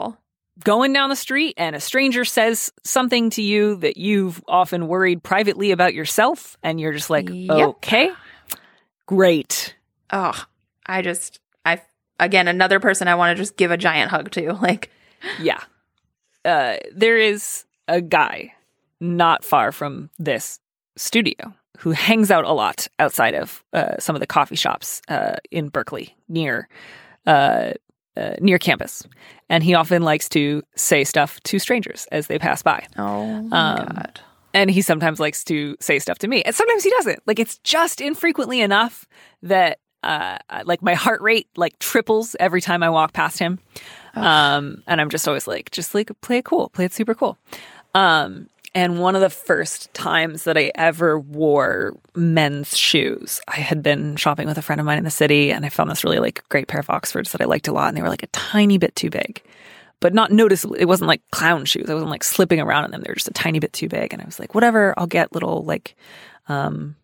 going down the street and a stranger says something to you that you've often worried privately about yourself and you're just like, Yep. "Okay. Great." Oh, I just I again another person I want to just give a giant hug to. Like Yeah. Uh, there is a guy not far from this studio who hangs out a lot outside of uh, some of the coffee shops uh, in Berkeley near uh, uh, near campus, and he often likes to say stuff to strangers as they pass by. oh my Um, god. And he sometimes likes to say stuff to me, and sometimes he doesn't. Like it's just infrequently enough that uh, like my heart rate like triples every time I walk past him. Um, and I'm just always like, just like play it cool, play it super cool. Um, and one of the first times that I ever wore men's shoes, I had been shopping with a friend of mine in the city, and I found this really like great pair of Oxfords that I liked a lot, and they were like a tiny bit too big, but not noticeable. It wasn't like clown shoes. I wasn't like slipping around in them. They were just a tiny bit too big, and I was like, whatever, I'll get little like um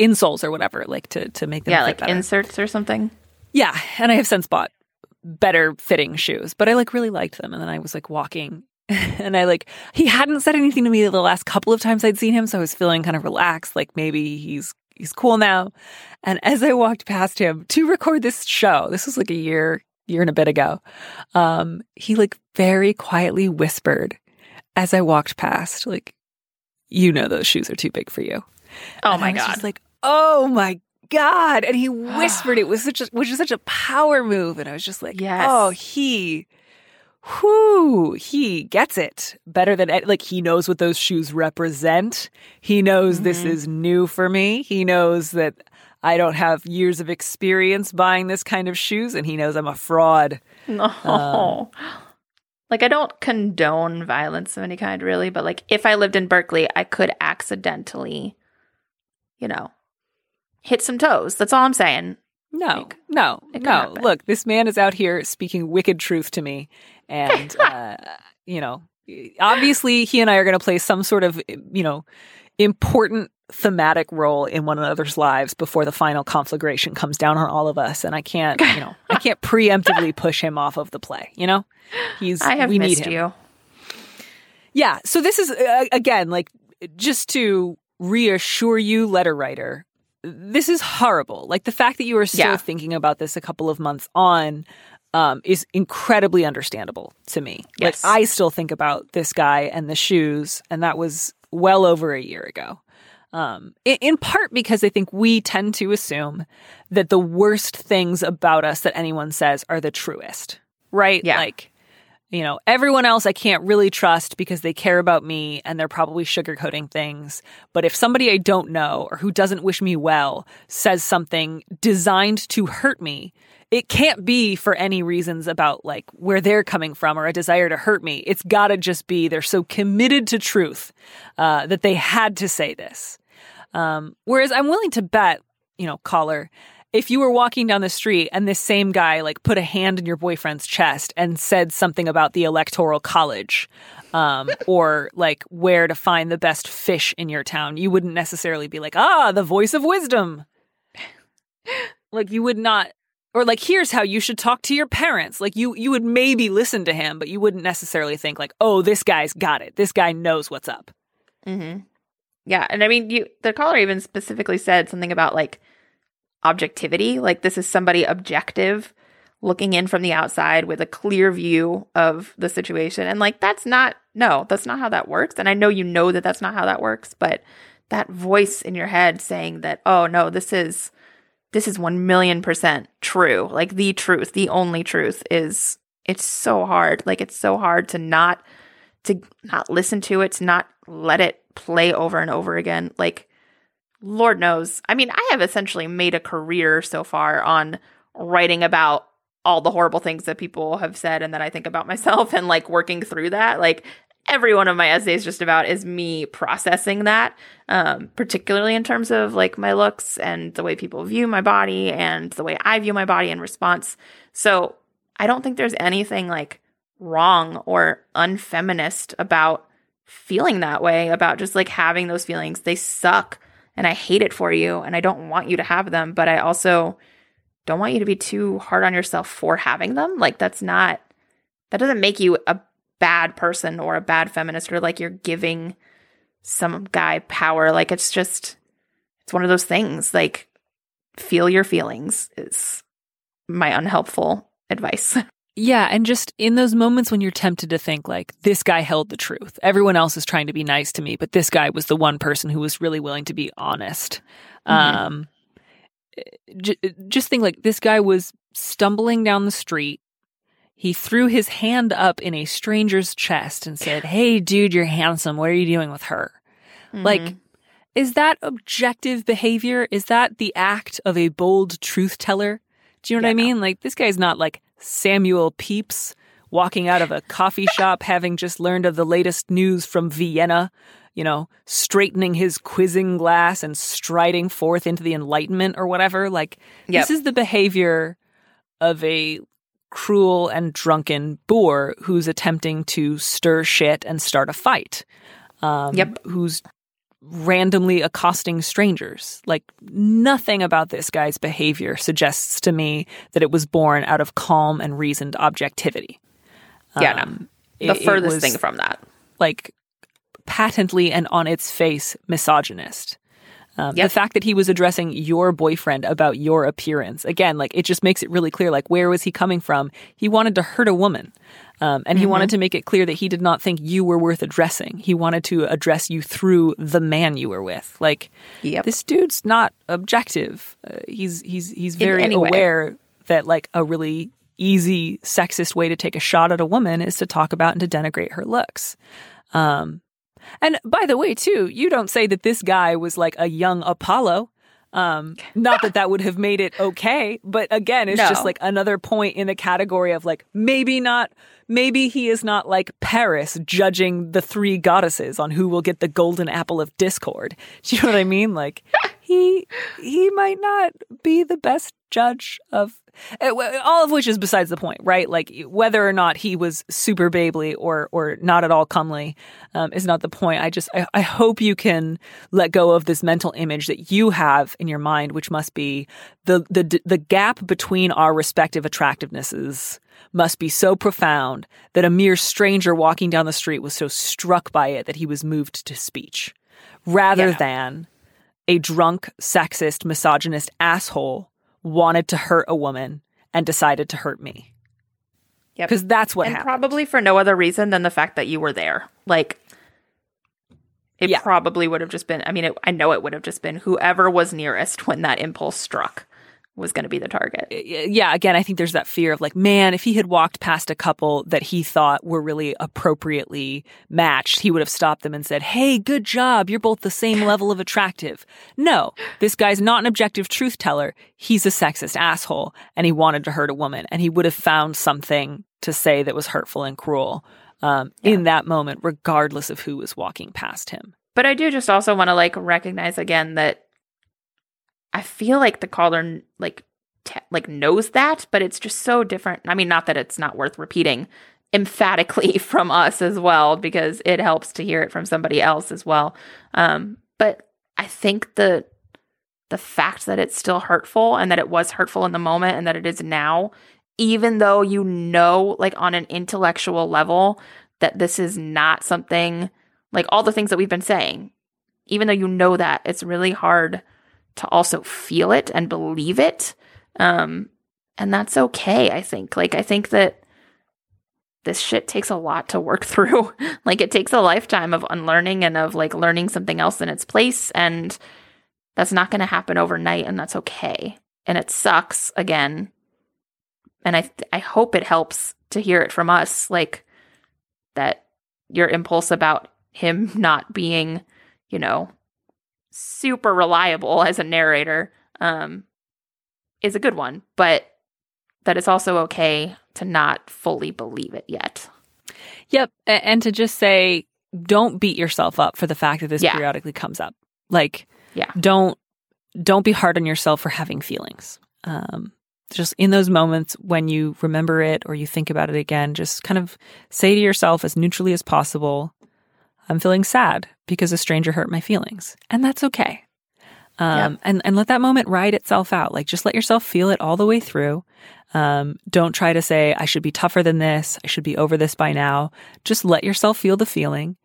insoles or whatever, like to to make them Yeah, like better. inserts or something. Yeah, and I have since bought better fitting shoes, but I like really liked them. And then I was like walking, and I like he hadn't said anything to me the last couple of times I'd seen him, so I was feeling kind of relaxed, like maybe he's he's cool now. And as I walked past him to record this show, this was like a year year and a bit ago, um, he like very quietly whispered as I walked past, like, "You know those shoes are too big for you." Oh And my god. like, oh my god! And he whispered it was such a, which is such a power move, and I was just like, Yes. oh, he, whoo, he gets it better than like he knows what those shoes represent. He knows this Mhm. is new for me. He knows that. I don't have years of experience buying this kind of shoes, and he knows I'm a fraud. No. Um, like I don't condone violence of any kind really, but like if I lived in Berkeley, I could accidentally, you know, hit some toes. That's all I'm saying. No, Like, no, no. happen. Look, this man is out here speaking wicked truth to me. And, uh, you know, obviously he and I are going to play some sort of, you know, important thematic role in one another's lives before the final conflagration comes down on all of us. And I can't, you know, I can't preemptively push him off of the play, you know? He's, I have we need missed him. you. Yeah. So this is uh, again like just to reassure you, letter writer. This is horrible. Like the fact that you are still Yeah. thinking about this a couple of months on um, is incredibly understandable to me. Yes. Like I still think about this guy and the shoes, and that was well over a year ago. Um, in, in part because I think we tend to assume that the worst things about us that anyone says are the truest, right? Yeah. Like, you know, everyone else I can't really trust because they care about me and they're probably sugarcoating things. But if somebody I don't know or who doesn't wish me well says something designed to hurt me, it can't be for any reasons about like where they're coming from or a desire to hurt me. It's got to just be they're so committed to truth uh, that they had to say this. Um, whereas I'm willing to bet, you know, caller, if you were walking down the street and this same guy like put a hand in your boyfriend's chest and said something about the electoral college um, or like where to find the best fish in your town, you wouldn't necessarily be like, ah, the voice of wisdom. like you would not or like here's how you should talk to your parents like you you would maybe listen to him but you wouldn't necessarily think like oh this guy's got it this guy knows what's up Mm-hmm. Yeah, and I mean, you the caller even specifically said something about like objectivity. Like this is somebody objective, looking in from the outside with a clear view of the situation, and like that's not no, that's not how that works. And I know you know that that's not how that works, but that voice in your head saying that oh no, this is this is one million percent true, like the truth, the only truth is it's so hard. Like it's so hard to not to not listen to it, to not let it play over and over again. Like, Lord knows. I mean, I have essentially made a career so far on writing about all the horrible things that people have said and that I think about myself and like working through that. Like, every one of my essays just about is me processing that, um, particularly in terms of like my looks and the way people view my body and the way I view my body in response. So I don't think there's anything like wrong or unfeminist about feeling that way, about just like having those feelings. They suck and I hate it for you and I don't want you to have them, but I also don't want you to be too hard on yourself for having them. Like that's not that doesn't make you a bad person or a bad feminist or like you're giving some guy power. Like it's just it's one of those things. Like feel your feelings is my unhelpful advice. Yeah, and just in those moments when you're tempted to think like this guy held the truth. Everyone else is trying to be nice to me, but this guy was the one person who was really willing to be honest. Mhm. Um j- just think like this guy was stumbling down the street. He threw his hand up in a stranger's chest and said, "Hey dude, you're handsome. What are you doing with her?" Like Mhm. is that objective behavior? Is that the act of a bold truth teller? Do you know what I mean? Like this guy's not like Samuel Pepys walking out of a coffee shop having just learned of the latest news from Vienna, you know, straightening his quizzing glass and striding forth into the enlightenment or whatever. Like Yep. this is the behavior of a cruel and drunken boor who's attempting to stir shit and start a fight. Um, Yep. Who's randomly accosting strangers. Like nothing about this guy's behavior suggests to me that it was born out of calm and reasoned objectivity. Yeah, no. Um, the it- it furthest was, thing from that. like patently and on its face misogynist. Um, Yep. The fact that he was addressing your boyfriend about your appearance, again, like it just makes it really clear, like where was he coming from? He wanted to hurt a woman. Um, and he wanted to make it clear that he did not think you were worth addressing. He wanted to address you through the man you were with. Like, Yep. this dude's not objective. Uh, he's he's he's very aware that like a really easy sexist way to take a shot at a woman is to talk about and to denigrate her looks. Um, and by the way, too, you don't say that this guy was like a young Apollo. Um, not that that would have made it okay, but again, it's just like another point in the category of like maybe not, maybe he is not like Paris judging the three goddesses on who will get the golden apple of discord. Do you know what I mean? Like he he might not be the best judge of all of which is besides the point, right? Like whether or not he was super babely or or not at all comely um, is not the point. I just I, I hope you can let go of this mental image that you have in your mind, which must be the the the gap between our respective attractivenesses must be so profound that a mere stranger walking down the street was so struck by it that he was moved to speech, rather Yeah. than a drunk, sexist, misogynist asshole wanted to hurt a woman and decided to hurt me. Yep. Because that's what and happened. probably for no other reason than the fact that you were there. Like, it Yeah. probably would have just been. I mean, it, I know it would have just been whoever was nearest when that impulse struck was going to be the target. yeah, again, I think there's that fear of like, man, if he had walked past a couple that he thought were really appropriately matched, he would have stopped them and said, hey, good job. You're both the same level of attractive. No, this guy's not an objective truth teller. He's a sexist asshole and he wanted to hurt a woman and he would have found something to say that was hurtful and cruel um, in that moment, regardless of who was walking past him. But I do just also want to like recognize again that I feel like the caller like te- like knows that, but it's just so different. I mean, not that it's not worth repeating emphatically from us as well because it helps to hear it from somebody else as well. Um, but I think the the fact that it's still hurtful and that it was hurtful in the moment and that it is now, even though you know, like on an intellectual level, that this is not something like all the things that we've been saying, even though you know that, it's really hard to also feel it and believe it. Um, and that's okay, I think. Like, I think that this shit takes a lot to work through. like, it takes a lifetime of unlearning and of like learning something else in its place. And that's not going to happen overnight, and that's okay. And it sucks again. And I, I hope it helps to hear it from us, like that your impulse about him not being, you know, super reliable as a narrator um, is a good one, but that it's also okay to not fully believe it yet. Yep. And to just say, don't beat yourself up for the fact that this Yeah. periodically comes up. Like, Yeah. don't don't be hard on yourself for having feelings. Um, just in those moments when you remember it or you think about it again, just kind of say to yourself as neutrally as possible, "I'm feeling sad because a stranger hurt my feelings," and that's okay. Um, and and let that moment ride itself out. Like just let yourself feel it all the way through. Um, don't try to say I should be tougher than this. I should be over this by now. Just let yourself feel the feeling.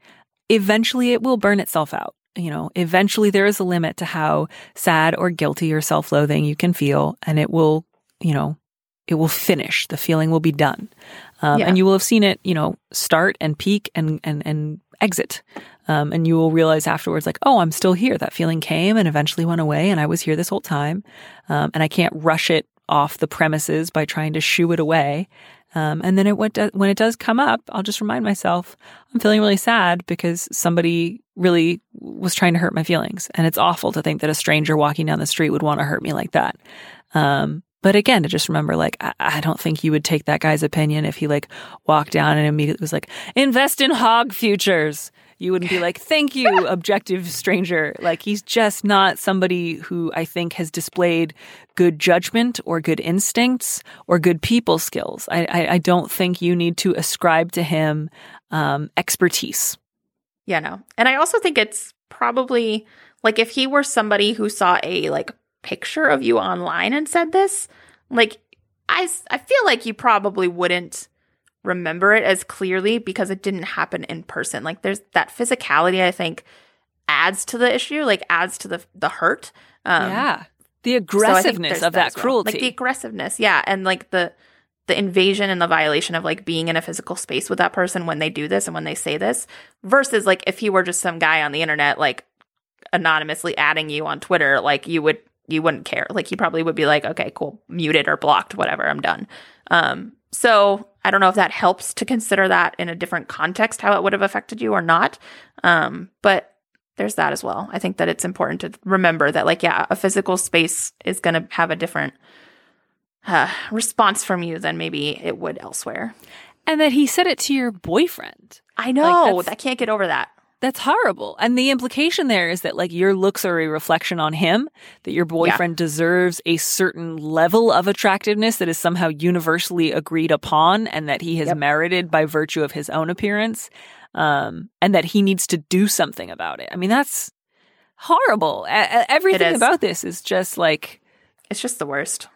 Eventually, it will burn itself out. You know, eventually there is a limit to how sad or guilty or self-loathing you can feel, and it will, you know, it will finish. The feeling will be done, um, Yeah. and you will have seen it, you know, start and peak and and and exit. Um, and you will realize afterwards, like, oh, I'm still here. That feeling came and eventually went away, and I was here this whole time. Um, and I can't rush it off the premises by trying to shoo it away. Um, and then it went when it does come up, I'll just remind myself I'm feeling really sad because somebody really was trying to hurt my feelings, and it's awful to think that a stranger walking down the street would want to hurt me like that. Um, but again, to just remember, like, I, I don't think you would take that guy's opinion if he like walked down and immediately was like, invest in hog futures. You wouldn't be like, thank you, objective stranger. Like, he's just not somebody who I think has displayed good judgment or good instincts or good people skills. I, I, I don't think you need to ascribe to him um, expertise. Yeah, no. And I also think it's probably like if he were somebody who saw a like picture of you online and said this, like I, I feel like you probably wouldn't remember it as clearly because it didn't happen in person. Like there's that physicality I think adds to the issue, like adds to the the hurt. Um yeah. The so aggressiveness there's of that as well. cruelty. Like the aggressiveness, yeah, and like the the invasion and the violation of like being in a physical space with that person when they do this and when they say this versus like if he were just some guy on the internet like anonymously adding you on Twitter, like you would you wouldn't care. Like he probably would be like, okay, cool, muted or blocked, whatever, I'm done. Um, so I don't know if that helps to consider that in a different context, how it would have affected you or not. Um, but there's that as well. I think that it's important to remember that, like, yeah, a physical space is going to have a different uh, response from you than maybe it would elsewhere. and that he said it to your boyfriend. I know. that's- I can't get over that. That's horrible. And the implication there is that like your looks are a reflection on him, that your boyfriend deserves a certain level of attractiveness that is somehow universally agreed upon and that he has Yep. merited by virtue of his own appearance. Um, and that he needs to do something about it. I mean, that's horrible. A- a- everything about this is just like It's just the worst.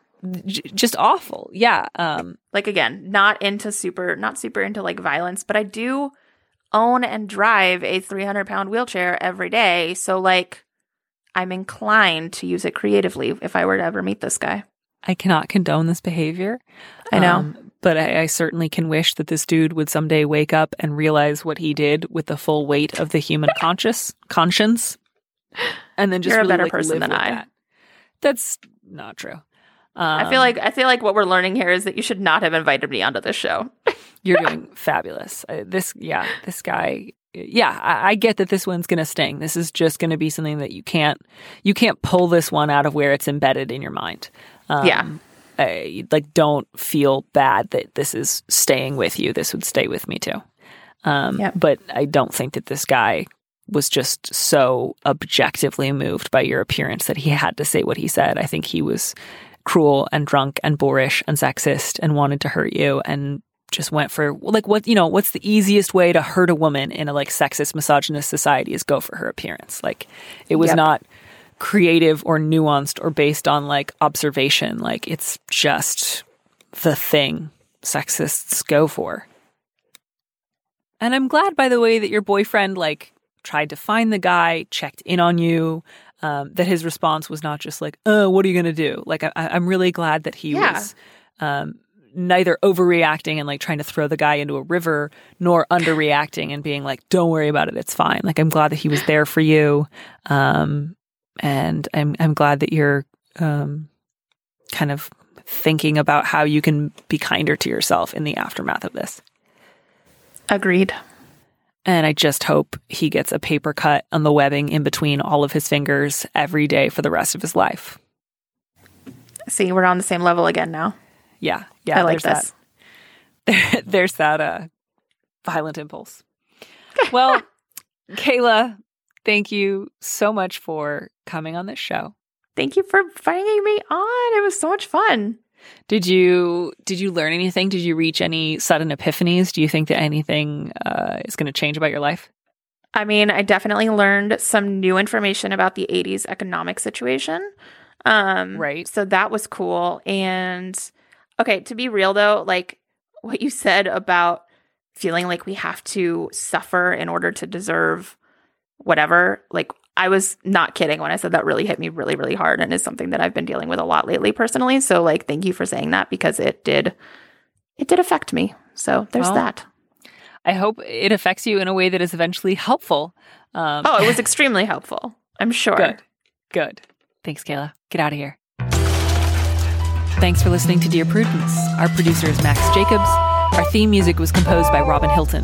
j- just awful. Yeah. Um, Like again, not into super, not super into like violence, but I do own and drive a 300 pound wheelchair every day. So like, I'm inclined to use it creatively if I were to ever meet this guy. I cannot condone this behavior. I know. Um, but I, I certainly can wish that this dude would someday wake up and realize what he did with the full weight of the human conscious conscience, and then just You're a better like, person than I. That. That's not true. I feel Um, like I feel like what we're learning here is that you should not have invited me onto this show. you're doing fabulous. Uh, this, yeah, this guy. Yeah, I, I get that this one's going to sting. This is just going to be something that you can't you can't pull this one out of where it's embedded in your mind. Um, Yeah. I, like don't feel bad that this is staying with you. This would stay with me too. Um, Yep. But I don't think that this guy was just so objectively moved by your appearance that he had to say what he said. I think he was cruel and drunk and boorish and sexist and wanted to hurt you and just went for like what you know what's the easiest way to hurt a woman in a like sexist misogynist society is go for her appearance. Like it was Yep. not creative or nuanced or based on like observation. Like it's just the thing sexists go for. And i'm glad by the way that your boyfriend like tried to find the guy checked in on you um, that his response was not just like uh what are you gonna do like I, i'm really glad that he Yeah. was um, neither overreacting and like trying to throw the guy into a river nor underreacting and being like don't worry about it it's fine like i'm glad that he was there for you um, and i'm i'm glad that you're um, kind of thinking about how you can be kinder to yourself in the aftermath of this Agreed. And I just hope he gets a paper cut on the webbing in between all of his fingers every day for the rest of his life. See, we're on the same level again now. Yeah, yeah. I like this. That, there's that. Uh, violent impulse. Well, Kayla, thank you so much for coming on this show. Thank you for bringing me on. It was so much fun. Did you did you learn anything? Did you reach any sudden epiphanies? Do you think that anything uh, is going to change about your life? I mean, I definitely learned some new information about the 80s economic situation. Um, Right. So that was cool. And okay, to be real though, like what you said about feeling like we have to suffer in order to deserve whatever, like I was not kidding when I said that really hit me really, really hard and is something that I've been dealing with a lot lately personally. So like thank you for saying that because it did it did affect me. So there's Well, that. I hope it affects you in a way that is eventually helpful. Um, Oh, it was extremely helpful. I'm sure. Good. Good. Thanks, Kayla. Get out of here. Thanks for listening to Dear Prudence. Our producer is Max Jacobs. Our theme music was composed by Robin Hilton.